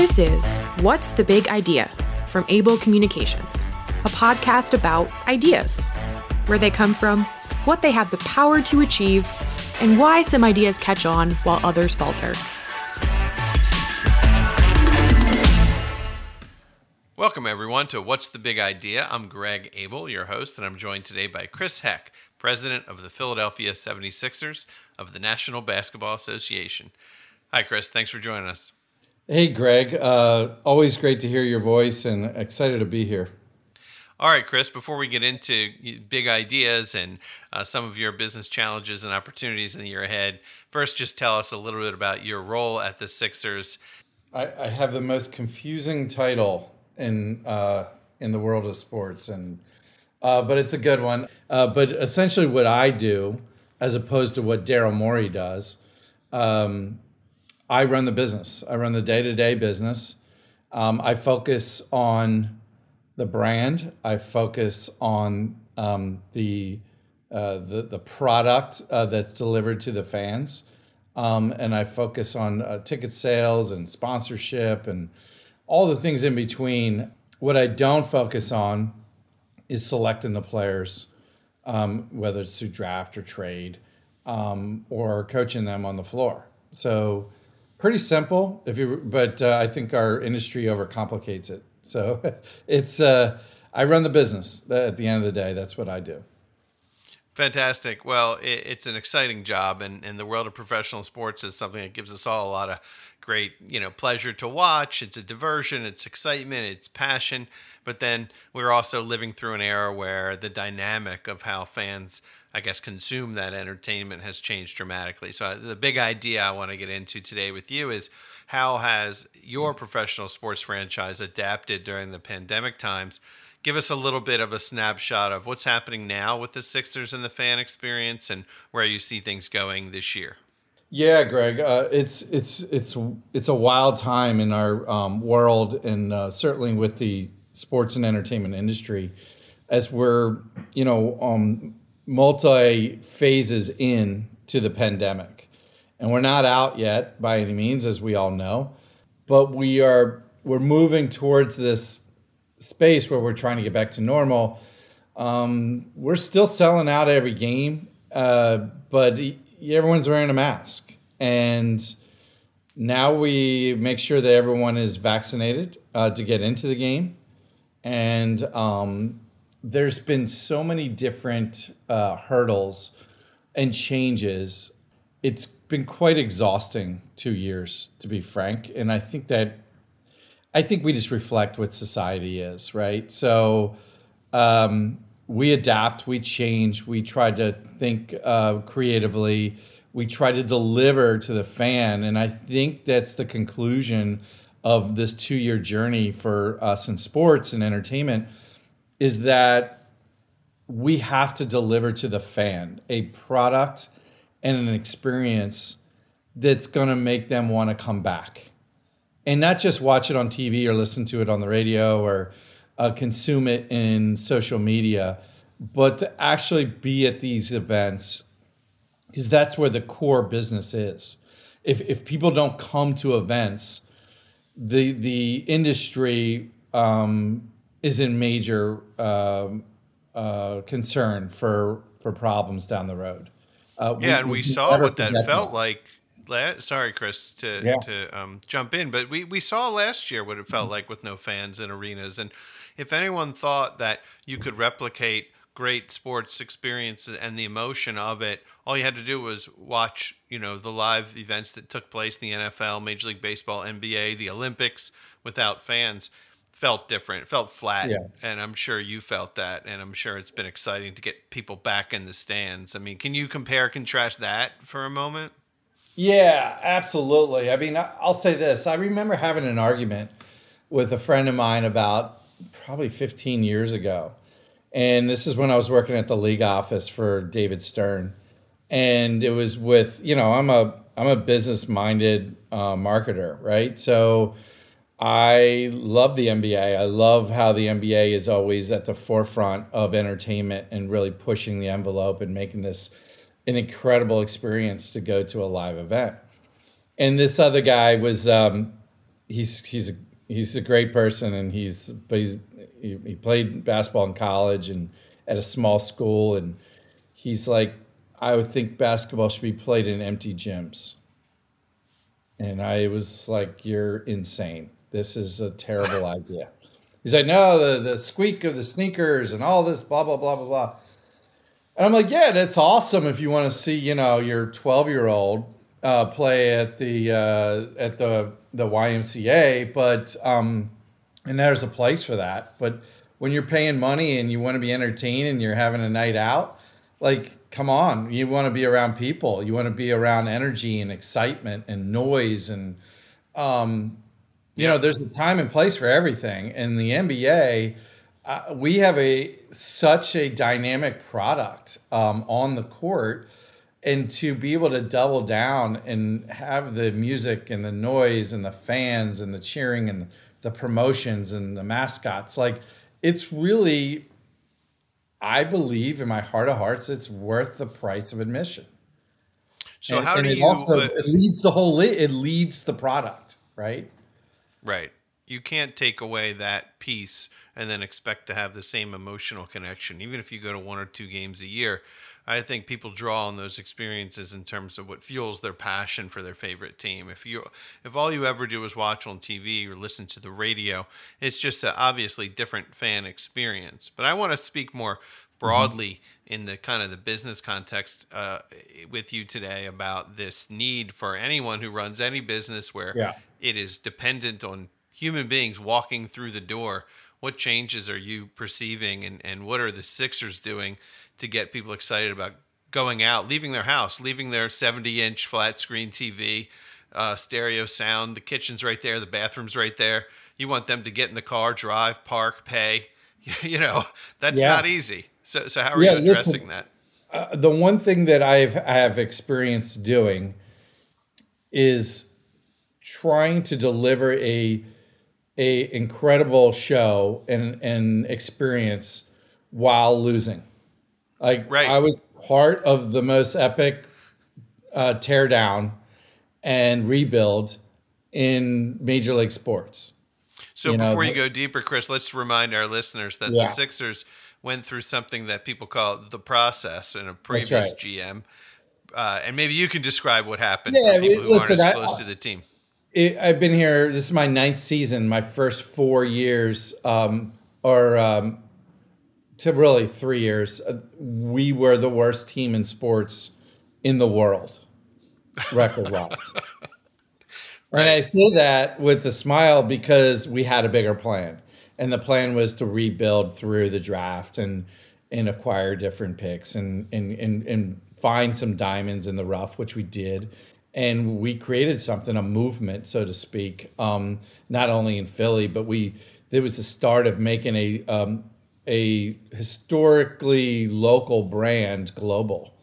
This is What's the Big Idea from Abel Communications, a podcast about ideas, where they come from, what they have the power to achieve, and why some ideas catch on while others falter. Welcome, everyone, to What's the Big Idea? I'm Greg Abel, your host, and I'm joined today by Chris Heck, president of the Philadelphia 76ers of the National Basketball Association. Hi, Chris. Thanks for joining us. Hey, Greg. Uh, always great to hear your voice and excited to be here. All right, Chris, before we get into big ideas and uh, some of your business challenges and opportunities in the year ahead, first just tell us a little bit about your role at the Sixers. I, I have the most confusing title in uh, in the world of sports, and uh, but it's a good one. Uh, but essentially, what I do, as opposed to what Daryl Morey does, um, I run the business. I run the day to day business. Um, I focus on the brand. I focus on um, the, uh, the the product uh, that's delivered to the fans, um, and I focus on uh, ticket sales and sponsorship and all the things in between. What I don't focus on is selecting the players, um, whether it's through draft or trade, um, or coaching them on the floor. So pretty simple. If you, but uh, I think our industry overcomplicates it. So it's uh, I run the business. At the end of the day, that's what I do. Fantastic. Well, it, it's an exciting job, and, and the world of professional sports is something that gives us all a lot of great, you know, pleasure to watch. It's a diversion, it's excitement, it's passion. But then we're also living through an era where the dynamic of how fans, I guess, consume that entertainment has changed dramatically. So uh, the big idea I want to get into today with you is how has your professional sports franchise adapted during the pandemic times? Give us a little bit of a snapshot of what's happening now with the Sixers and the fan experience and where you see things going this year. Yeah, Greg, uh, it's it's it's it's a wild time in our um, world, and uh, certainly with the sports and entertainment industry, as we're you know um, multi phases in to the pandemic and we're not out yet by any means, as we all know, but we are we're moving towards this space where we're trying to get back to normal. Um, we're still selling out every game, uh, but everyone's wearing a mask, and now we make sure that everyone is vaccinated uh, to get into the game, and um, there's been so many different uh, hurdles and changes. It's been quite exhausting two years, to be frank. And I think that I think we just reflect what society is, right? So um, we adapt, we change, we try to think uh, creatively, we try to deliver to the fan. And I think that's the conclusion of this two year journey for us in sports and entertainment is that we have to deliver to the fan a product and an experience that's going to make them want to come back and not just watch it on TV or listen to it on the radio or uh, consume it in social media, but to actually be at these events because that's where the core business is. If, if people don't come to events, the the industry um, is in major uh, uh, concern for for problems down the road. Uh, yeah, we, and we, we saw what that felt that. like. La- sorry, Chris, to yeah. to um, jump in, but we we saw last year what it felt mm-hmm. like with no fans in arenas, and if anyone thought that you could replicate great sports experience and the emotion of it, all you had to do was watch, you know, the live events that took place in the NFL, Major League Baseball, NBA, the Olympics without fans felt different, felt flat. Yeah. And I'm sure you felt that. And I'm sure it's been exciting to get people back in the stands. I mean, can you compare, contrast that for a moment? Yeah, absolutely. I mean, I'll say this I remember having an argument with a friend of mine about probably 15 years ago. And this is when I was working at the league office for David Stern. And it was with, you know, I'm a I'm a business minded uh, marketer, right? So I love the NBA. I love how the NBA is always at the forefront of entertainment and really pushing the envelope and making this an incredible experience to go to a live event. And this other guy was um, he's he's a he's a great person, and he's but he's he, he played basketball in college and at a small school, and he's like, I would think basketball should be played in empty gyms. And I was like, You're insane. This is a terrible idea. He's like, No, the, the squeak of the sneakers and all this, blah, blah, blah, blah, blah. And I'm like, Yeah, that's awesome if you want to see, you know, your 12 year old uh, play at the uh, at the the YMCA, but um, and there's a place for that. But when you're paying money and you want to be entertained and you're having a night out, like come on, you want to be around people. You want to be around energy and excitement and noise and um, you know, there's a time and place for everything. In the NBA, uh, we have a such a dynamic product um, on the court and to be able to double down and have the music and the noise and the fans and the cheering and the promotions and the mascots like it's really i believe in my heart of hearts it's worth the price of admission. So and, how and do it you also uh, it leads the whole li- it leads the product right? Right. You can't take away that piece and then expect to have the same emotional connection even if you go to one or two games a year I think people draw on those experiences in terms of what fuels their passion for their favorite team. If you if all you ever do is watch on TV or listen to the radio, it's just an obviously different fan experience. But I want to speak more broadly mm-hmm. in the kind of the business context uh, with you today about this need for anyone who runs any business where yeah. it is dependent on human beings walking through the door. What changes are you perceiving, and, and what are the Sixers doing to get people excited about going out, leaving their house, leaving their 70 inch flat screen TV, uh, stereo sound. The kitchen's right there, the bathroom's right there. You want them to get in the car, drive, park, pay. you know, that's yeah. not easy. So, so how are yeah, you addressing listen, that? Uh, the one thing that I've I have experienced doing is trying to deliver a a incredible show and and experience while losing. Like right. I was part of the most epic uh, teardown and rebuild in Major League Sports. So you before know, you go deeper, Chris, let's remind our listeners that yeah. the Sixers went through something that people call the process in a previous right. GM. Uh, and maybe you can describe what happened yeah, for people who listen, aren't as close I, to the team. It, I've been here. This is my ninth season. My first four years, um, or um, to really three years, uh, we were the worst team in sports in the world, record wise. right. And I say that with a smile because we had a bigger plan. And the plan was to rebuild through the draft and and acquire different picks and and and, and find some diamonds in the rough, which we did. And we created something, a movement, so to speak, um, not only in Philly, but we there was the start of making a um, a historically local brand global.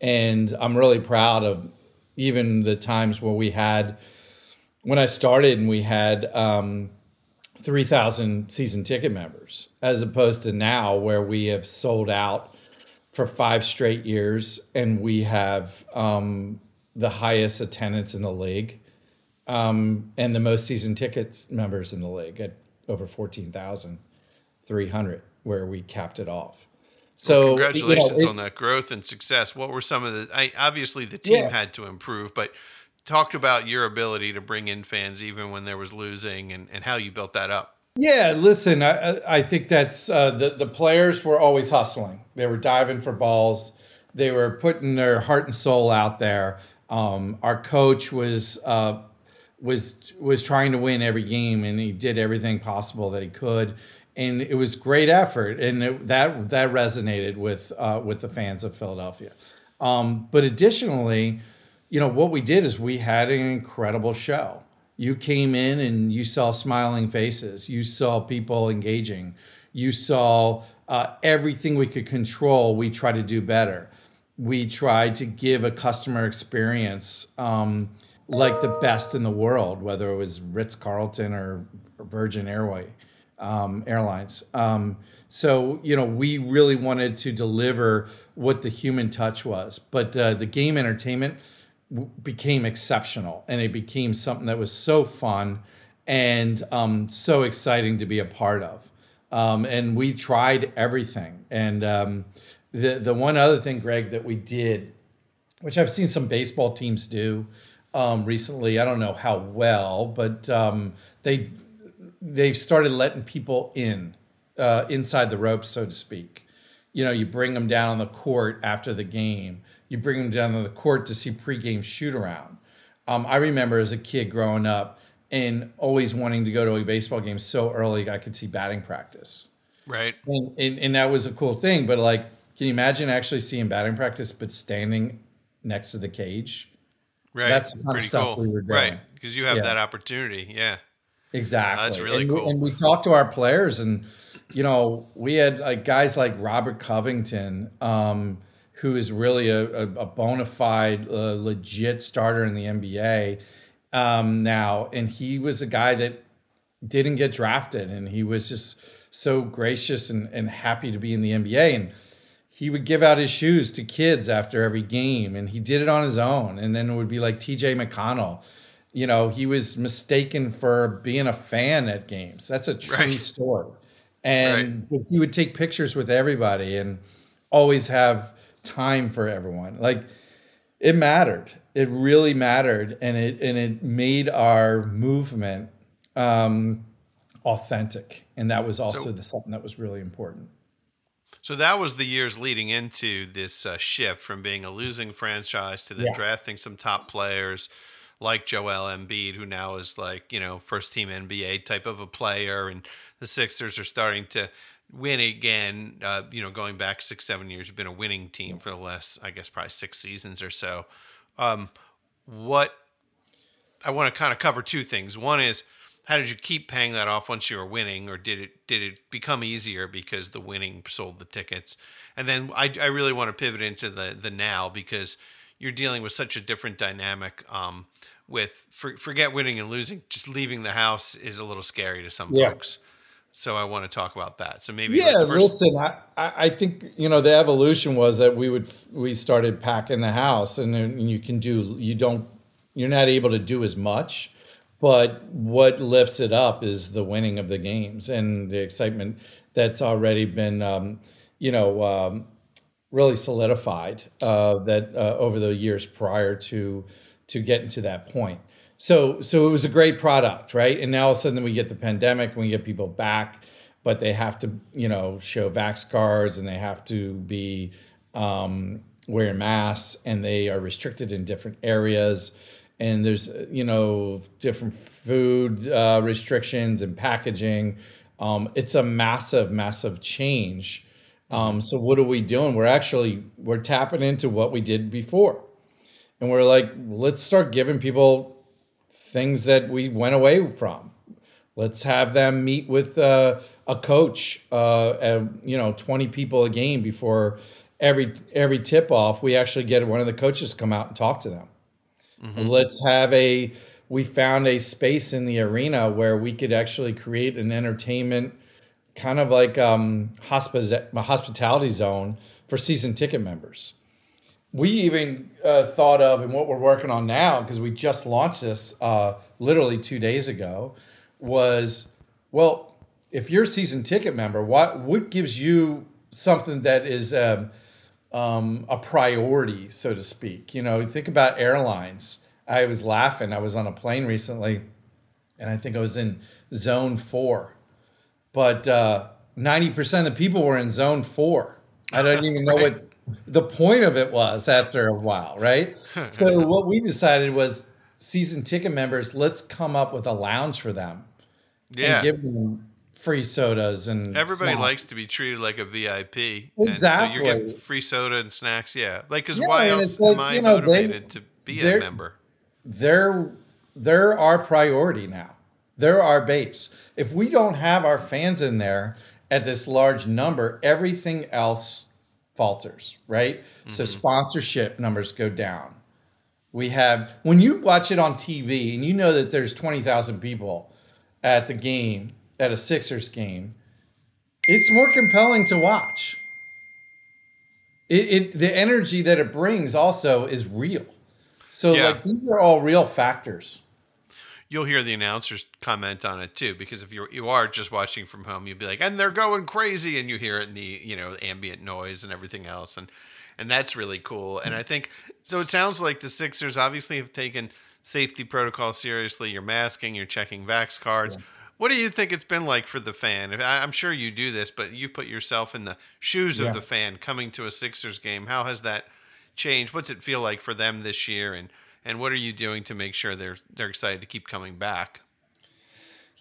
And I'm really proud of even the times where we had, when I started and we had um, 3,000 season ticket members, as opposed to now where we have sold out for five straight years and we have um, the highest attendance in the league um, and the most season tickets members in the league at over 14,300 where we capped it off. So well, congratulations you know, it, on that growth and success. What were some of the? I, obviously, the team yeah. had to improve, but talk about your ability to bring in fans even when there was losing, and, and how you built that up. Yeah, listen, I, I think that's uh, the the players were always hustling. They were diving for balls. They were putting their heart and soul out there. Um, our coach was uh, was was trying to win every game, and he did everything possible that he could and it was great effort, and it, that that resonated with uh, with the fans of Philadelphia. Um, but additionally, you know what we did is we had an incredible show. You came in and you saw smiling faces. You saw people engaging. You saw uh, everything we could control. We tried to do better. We tried to give a customer experience um, like the best in the world, whether it was Ritz Carlton or Virgin Airway um, airlines. Um, so you know, we really wanted to deliver what the human touch was, but uh, the game entertainment w- became exceptional, and it became something that was so fun. and um, so exciting to be a part of. Um, and we tried everything. And um, the the one other thing, Greg, that we did, which I've seen some baseball teams do um, recently. I don't know how well, but they they've started letting people in uh, inside the ropes, so to speak. You know, you bring them down on the court after the game. You bring them down on the court to see pregame shoot around. Um, I remember as a kid growing up and always wanting to go to a baseball game so early I could see batting practice. Right. And, and, and that was a cool thing. But like, can you imagine actually seeing batting practice but standing next to the cage? Right. That's the kind of stuff cool. we were doing. Right. Because you have Yeah. that opportunity. Yeah. Exactly. That's really and, we- cool. And we talked to our players, and you know, we had like guys like Robert Covington, um, who is really a, a, a bona fide, uh, legit starter in the NBA um, now, and he was a guy that didn't get drafted, and he was just so gracious and, and happy to be in the NBA, and he would give out his shoes to kids after every game and he did it on his own and then it would be like TJ McConnell you know he was mistaken for being a fan at games. That's a true Right. story. And but he would take pictures with everybody and always have time for everyone. Like it mattered. It really mattered and it and it made our movement um authentic. And that was also So- the something that was really important. So that was the years leading into this uh, shift from being a losing franchise to then Yeah. drafting some top players like Joel Embiid, who now is like, you know, first team NBA type of a player. And the Sixers are starting to win again. Uh, you know, going back six, seven years, you've been a winning team for the last, I guess, probably six seasons or so. Um, what I want to kind of cover two things. One is how did you keep paying that off once you were winning, or did it did it become easier because the winning sold the tickets? And then I, I really want to pivot into the the now because you're dealing with such a different dynamic. Um, with for, forget winning and losing, just leaving the house is a little scary to some Yeah. folks. So I want to talk about that. So maybe Yeah, first, listen, I, I I think you know the evolution was that we would we started packing the house, and then you can do you don't you're not able to do as much, but what lifts it up is the winning of the games and the excitement that's already been um, you know um, really solidified uh, that uh, over the years prior to to getting to that point. So so it was a great product, right? And now all of a sudden we get the pandemic, and we get people back, but they have to you know show vax cards and they have to be um, wearing masks, and they are restricted in different areas. And there's you know different food uh, restrictions and packaging. Um, it's a massive, massive change. Um, so what are we doing? We're actually we're tapping into what we did before, and we're like, let's start giving people things that we went away from. Let's have them meet with uh, a coach, uh, uh, you know, twenty people a game before every every tip off. We actually get one of the coaches to come out and talk to them. Let's have a. We found a space in the arena where we could actually create an entertainment kind of like um, hospi- a hospitality zone for season ticket members. We even uh, thought of, and what we're working on now, because we just launched this uh, literally two days ago, was well, if you're a season ticket member, what what gives you something that is um, um, a priority, so to speak? You know, think about airlines. I was laughing. I was on a plane recently, and I think I was in zone four but uh, 90% of the people were in zone four. I don't even know what the point of it was after a while, right? So, what we decided was season ticket members, let's come up with a lounge for them yeah. and give them free sodas and Everybody snacks. likes to be treated like a VIP. Exactly. so you're getting free soda and snacks. Yeah. Like, because Yeah, why else like, am I you know, they- motivated to be a member? they're they're our priority now. They're our base. If we don't have our fans in there at this large number, everything else falters, right? So mm-hmm. sponsorship numbers go down. We have when you watch it on TV and you know that there's 20,000 people at the game, at a Sixers game, it's more compelling to watch. It, it the energy that it brings also is real. So Yeah. like these are all real factors. You'll hear the announcers comment on it too. Because if you you are just watching from home, you'll be like, and they're going crazy, and you hear it in the you know ambient noise and everything else, and and that's really cool. And I think so. It sounds like the Sixers obviously have taken safety protocol seriously. You're masking, you're checking vax cards. Yeah. What do you think it's been like for the fan? I'm sure you do this, but you've put yourself in the shoes yeah. of the fan coming to a Sixers game. How has that changed? What's it feel like for them this year? And and what are you doing to make sure they're they're excited to keep coming back?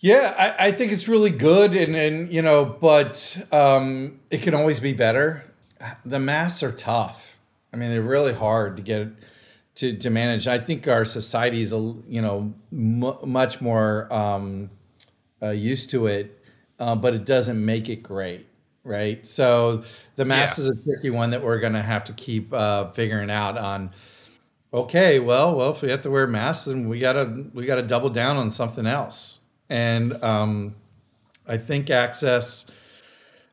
Yeah, I, I think it's really good, and and you know, but um, it can always be better. The masks are tough. I mean, they're really hard to get to to manage. I think our society is a you know m- much more um, uh, used to it, uh, but it doesn't make it great, right? So the mask yeah. is a tricky one that we're going to have to keep uh, figuring out on okay, well, well, if we have to wear masks, then we gotta we gotta double down on something else. And um, I think access,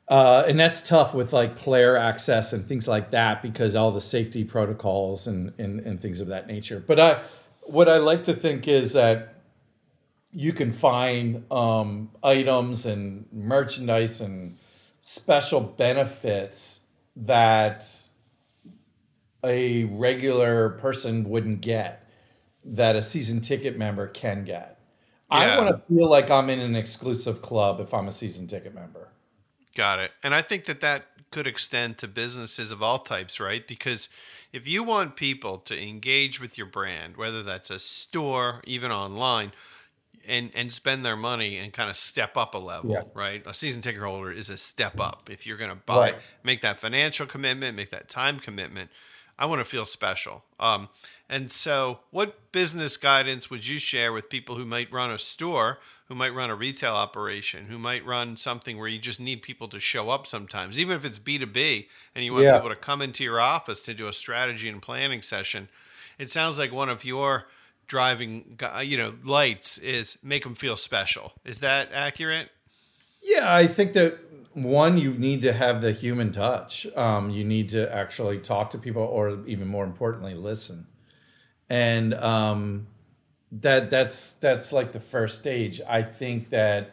uh, and that's tough with like player access and things like that because all the safety protocols and and, and things of that nature. But I, what I like to think is that you can find um, items and merchandise and special benefits that a regular person wouldn't get that a season ticket member can get. Yeah. I want to feel like I'm in an exclusive club if I'm a season ticket member. Got it. And I think that that could extend to businesses of all types, right? Because if you want people to engage with your brand, whether that's a store, even online, and and spend their money and kind of step up a level, yeah. right? A season ticket holder is a step up. If you're going to buy, right. make that financial commitment, make that time commitment, I want to feel special. Um, and so, what business guidance would you share with people who might run a store, who might run a retail operation, who might run something where you just need people to show up sometimes, even if it's B2B and you want yeah. people to come into your office to do a strategy and planning session? It sounds like one of your driving you know lights is make them feel special is that accurate yeah i think that one you need to have the human touch. Um, you need to actually talk to people or even more importantly listen. And um, that that's that's like the first stage. I think that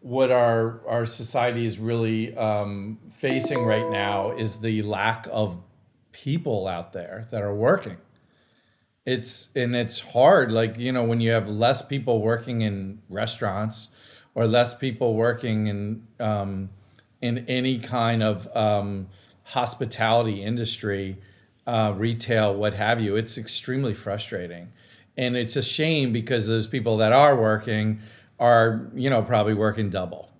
what our our society is really um, facing right now is the lack of people out there that are working. It's and it's hard like you know when you have less people working in restaurants or less people working in um, in any kind of um, hospitality industry, uh, retail, what have you. It's extremely frustrating. And it's a shame because those people that are working are, you know, probably working double.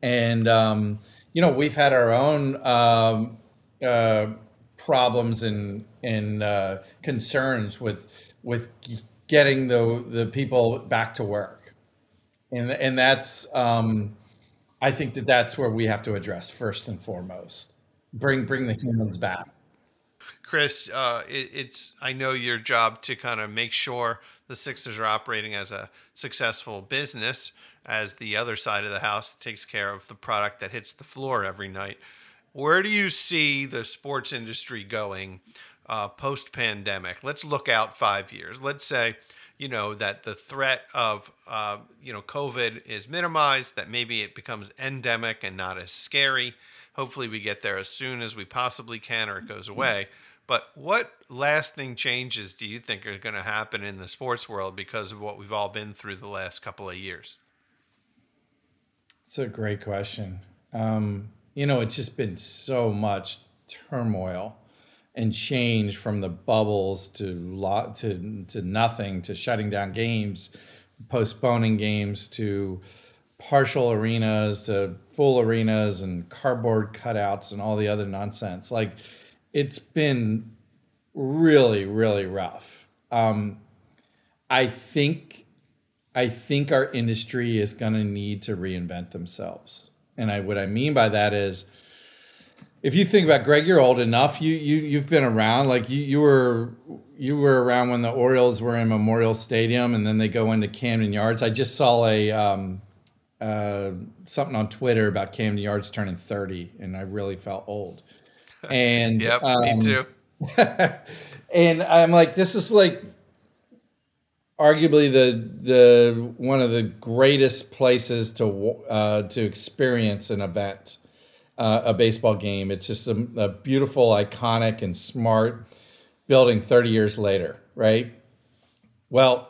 And, um, you know, we've had our own um, uh, problems and, and uh, concerns with, with getting the, the people back to work. And, and that's, um, I think that that's where we have to address first and foremost. Bring bring the humans back. Chris, uh, it, it's I know your job to kind of make sure the Sixers are operating as a successful business, as the other side of the house takes care of the product that hits the floor every night. Where do you see the sports industry going uh, post pandemic? Let's look out five years. Let's say you know that the threat of uh, you know COVID is minimized, that maybe it becomes endemic and not as scary. Hopefully, we get there as soon as we possibly can, or it goes mm-hmm. away. But what lasting changes do you think are going to happen in the sports world because of what we've all been through the last couple of years? It's a great question. Um, you know, it's just been so much turmoil and change from the bubbles to lot to to nothing to shutting down games, postponing games to partial arenas to full arenas and cardboard cutouts and all the other nonsense. Like it's been really really rough. Um, I think I think our industry is going to need to reinvent themselves. And I what I mean by that is if you think about Greg, you're old enough. You you you've been around. Like you you were you were around when the Orioles were in Memorial Stadium, and then they go into Camden Yards. I just saw a um, uh, something on Twitter about Camden Yards turning 30, and I really felt old. And yep, um, me too. and I'm like, this is like arguably the the one of the greatest places to uh, to experience an event, uh, a baseball game. It's just a, a, beautiful, iconic, and smart building. Thirty years later, right? Well,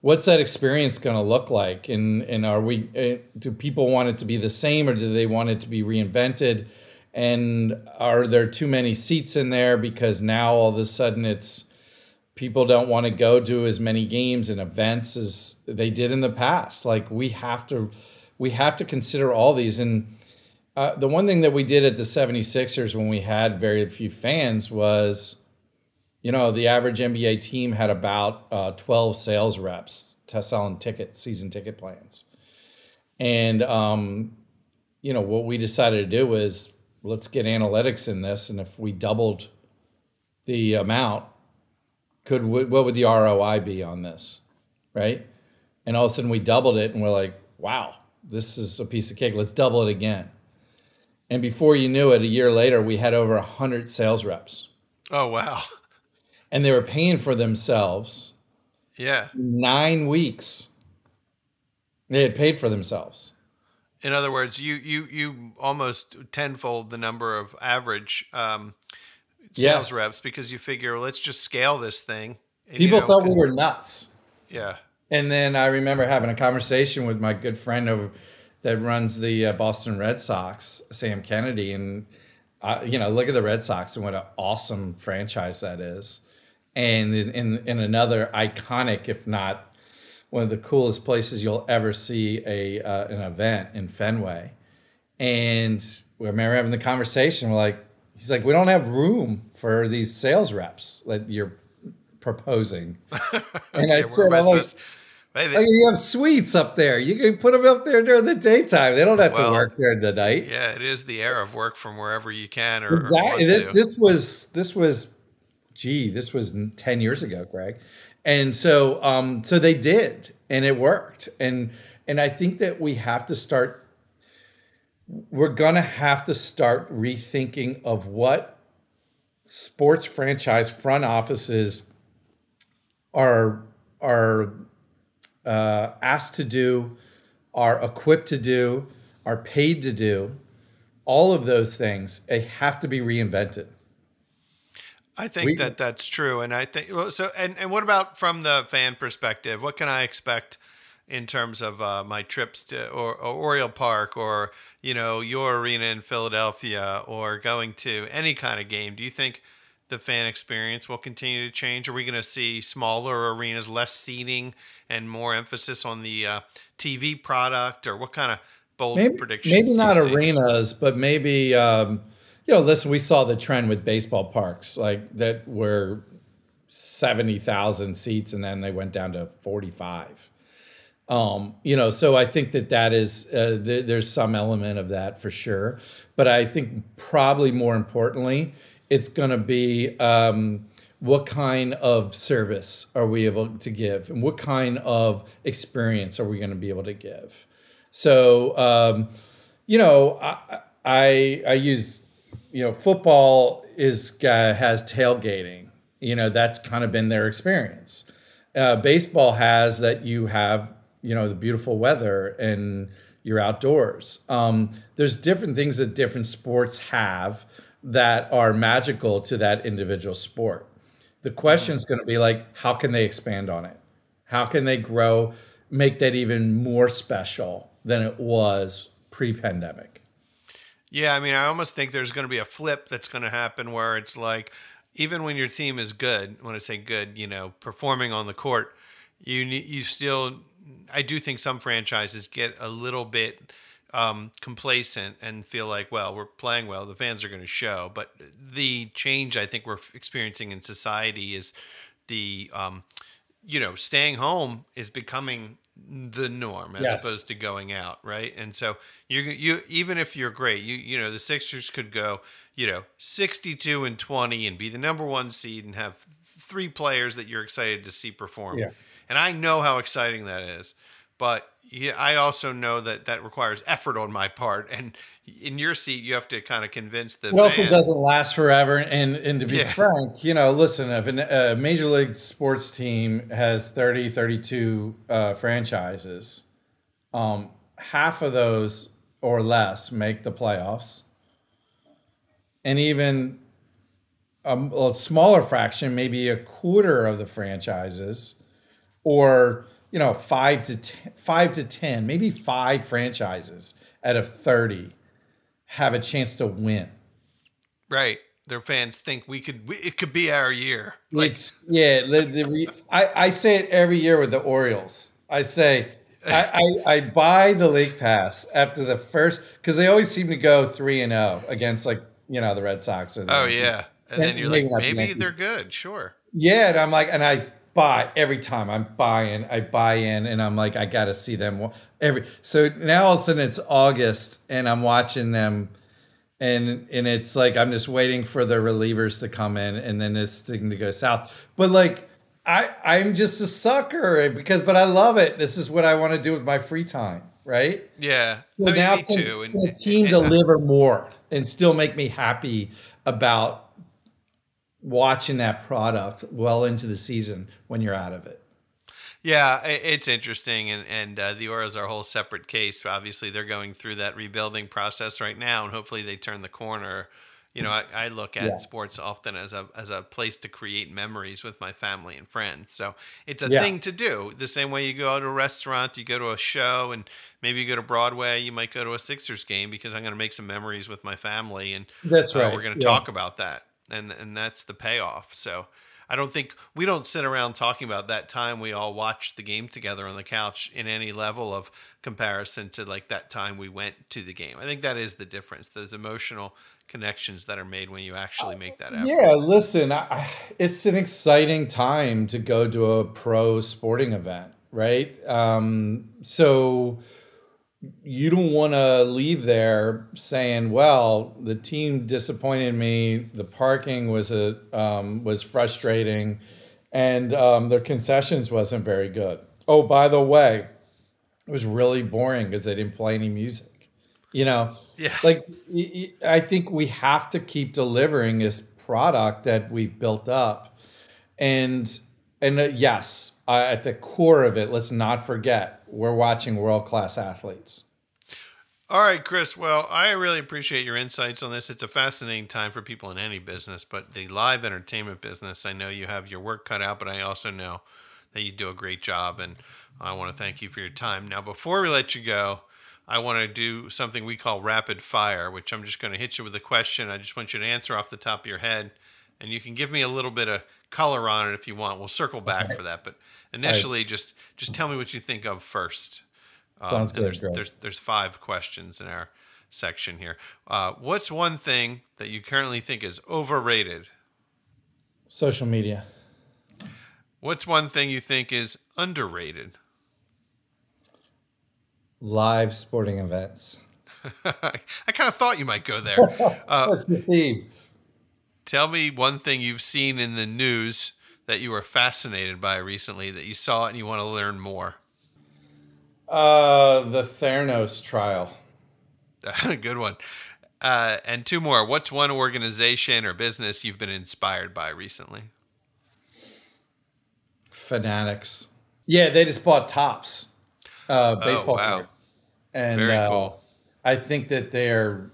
what's that experience going to look like? And and are we? Uh, do people want it to be the same, or do they want it to be reinvented? And are there too many seats in there because now all of a sudden it's people don't want to go to as many games and events as they did in the past. Like we have to we have to consider all these and uh, the one thing that we did at the 76ers when we had very few fans was you know the average nba team had about uh, 12 sales reps to selling ticket season ticket plans and um, you know what we decided to do was let's get analytics in this and if we doubled the amount could what would the ROI be on this, right? And all of a sudden we doubled it, and we're like, wow, this is a piece of cake. Let's double it again. And before you knew it, a year later, we had over hundred sales reps. Oh wow! And they were paying for themselves. Yeah. Nine weeks. They had paid for themselves. In other words, you you you almost tenfold the number of average um, sales yes. reps because you figure let's just scale this thing. People you know, thought we were nuts. Yeah. And then I remember having a conversation with my good friend over that runs the uh, Boston Red Sox, Sam Kennedy, and uh, you know, look at the Red Sox and what an awesome franchise that is, and in, in, in another iconic, if not one of the coolest places you'll ever see a uh, an event in Fenway. And we remember having the conversation. We're like, He's like, we don't have room for these sales reps that you're proposing. And I said, I'm like, oh, you have suites up there. You can put them up there during the daytime. They don't have well, to work during the night. Yeah, it is the era of work from wherever you can. Or, exactly. Or this was this was, gee, this was ten years ago, Greg, and so um, so they did, and it worked, and and I think that we have to start we're going to have to start rethinking of what sports franchise front offices are are uh, asked to do, are equipped to do, are paid to do. All of those things they have to be reinvented. I think we, that that's true, and I think well, so. And and what about from the fan perspective? What can I expect in terms of uh, my trips to or, or Oriole Park or you know your arena in Philadelphia or going to any kind of game? Do you think the fan experience will continue to change? Are we going to see smaller arenas, less seating, and more emphasis on the uh, TV product, or what kind of bold maybe, predictions? Maybe not arenas, but maybe. Um, you know, listen, we saw the trend with baseball parks, like that were 70,000 seats and then they went down to 45. Um, you know, so I think that that is uh, th- there's some element of that for sure, but I think probably more importantly, it's going to be um, what kind of service are we able to give, and what kind of experience are we going to be able to give. So, um, you know, I, I I use you know football is uh, has tailgating. You know, that's kind of been their experience. Uh, baseball has that you have you know the beautiful weather and you're outdoors. Um, there's different things that different sports have that are magical to that individual sport. The question is going to be like, how can they expand on it? How can they grow, make that even more special than it was pre-pandemic? Yeah, I mean, I almost think there's going to be a flip that's going to happen where it's like, even when your team is good, when I say good, you know, performing on the court, you you still I do think some franchises get a little bit um, complacent and feel like, well, we're playing well, the fans are going to show. But the change I think we're experiencing in society is the, um, you know, staying home is becoming the norm as yes. opposed to going out, right? And so you you even if you're great, you you know the Sixers could go, you know, 62 and 20 and be the number 1 seed and have three players that you're excited to see perform. Yeah. And I know how exciting that is. But Yeah, I also know that that requires effort on my part, and in your seat, you have to kind of convince the. It also doesn't last forever, and and to be Yeah. frank, you know, listen, if an- a major league sports team has 30, 32 uh, franchises, um, half of those or less make the playoffs, and even a, a smaller fraction, maybe a quarter of the franchises, or you know, five to ten, five to ten, maybe five franchises out of thirty have a chance to win. right. Their fans think we could. We, it could be our year. Like it's yeah. The, the I, I say it every year with the Orioles. I say I, I, I buy the league pass after the first because they always seem to go three and zero against like you know the Red Sox or the oh Yankees. yeah, and then you're maybe like, not the maybe they're good. Sure. Yeah, and I'm like, and I buy every time. I'm buying. I buy in, and I'm like, I got to see them every. So now all of a sudden it's August, and I'm watching them, and and it's like I'm just waiting for the relievers to come in, and then this thing to go south. But like, I I'm just a sucker because, but I love it. This is what I want to do with my free time, right? Yeah. So I mean, now me can, too. can the team and- deliver more and still make me happy about watching that product well into the season when you're out of it. Yeah, it's interesting, and and uh, the Orioles are a whole separate case. Obviously, they're going through that rebuilding process right now, and hopefully, they turn the corner. You know, I, I look at Yeah. sports often as a as a place to create memories with my family and friends. So it's a Yeah. thing to do. The same way you go to a restaurant, you go to a show, and maybe you go to Broadway. You might go to a Sixers game because I'm going to make some memories with my family, and That's uh, right, we're going to yeah. talk about that, and and that's the payoff. So. I don't think we don't sit around talking about that time we all watched the game together on the couch in any level of comparison to like that time we went to the game. I think that is the difference. Those emotional connections that are made when you actually make that effort. Yeah, listen, I, it's an exciting time to go to a pro sporting event, right? Um, so you don't want to leave there saying, "Well, the team disappointed me. The parking was a um, was frustrating, and um, their concessions wasn't very good." Oh, by the way, it was really boring because they didn't play any music. You know, Yeah. like I think we have to keep delivering this product that we've built up, and and uh, yes, uh, at the core of it, let's not forget we're watching world class athletes. All right, Chris. Well, I really appreciate your insights on this. It's a fascinating time for people in any business, but the live entertainment business, I know you have your work cut out, but I also know that you do a great job, and I want to thank you for your time. Now, before we let you go, I want to do something we call rapid fire, which I'm just going to hit you with a question. I just want you to answer off the top of your head, and you can give me a little bit of color on it if you want. We'll circle back for that, but initially, just just tell me what you think of first. Um, Sounds good, there's, there's there's five questions in our section here. Uh, what's one thing that you currently think is overrated? Social media, What's one thing you think is underrated? live sporting events. I kind of thought you might go there. That's the theme. Tell me one thing you've seen in the news that you were fascinated by recently, that you saw it and you want to learn more. Uh, the Theranos trial. Good one. Uh, and two more. What's one organization or business you've been inspired by recently? Fanatics. Yeah, they just bought Topps, uh, baseball Oh, wow. cards, and uh, cool. I think that they're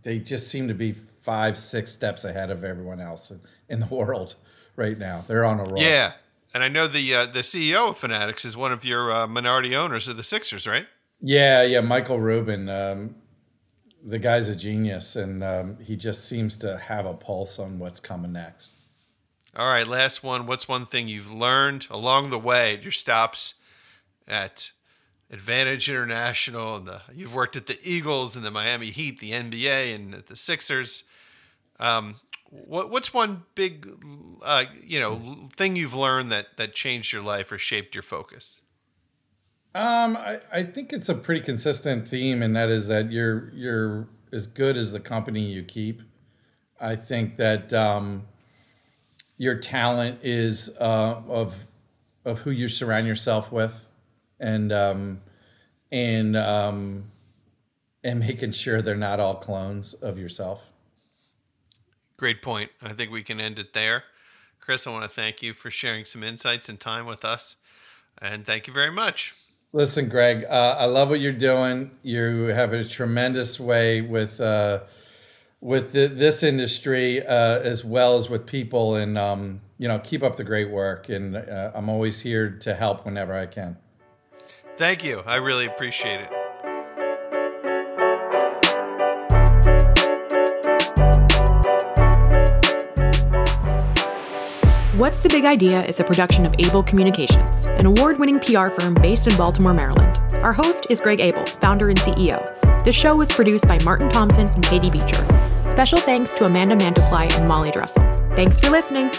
they just seem to be five, six steps ahead of everyone else in, in the world right now. They're on a roll. Yeah, and I know the uh, the CEO of Fanatics is one of your uh, minority owners of the Sixers, right? yeah, yeah. Michael Rubin, um, the guy's a genius, and um, he just seems to have a pulse on what's coming next. All right, last one. What's one thing you've learned along the way at your stops at Advantage International? And the, you've worked at the Eagles and the Miami Heat, the NBA, and at the Sixers. Um, what, what's one big, uh, you know, thing you've learned that that changed your life or shaped your focus? Um, I, I think it's a pretty consistent theme, and that is that you're you're as good as the company you keep. I think that um, your talent is uh, of of who you surround yourself with, and um, and um, and making sure they're not all clones of yourself. Great point. I think we can end it there. Chris, I want to thank you for sharing some insights and time with us. And thank you very much. Listen, Greg, uh, I love what you're doing. You have a tremendous way with uh, with the, this industry uh, as well as with people, and um, you know, keep up the great work. And uh, I'm always here to help whenever I can. Thank you. I really appreciate it. What's the Big Idea is a production of Abel Communications, an award winning PR firm based in Baltimore, Maryland. Our host is Greg Abel, founder and CEO. The show was produced by Martin Thompson and Katie Beecher. Special thanks to Amanda Mantiply and Molly Dressel. Thanks for listening.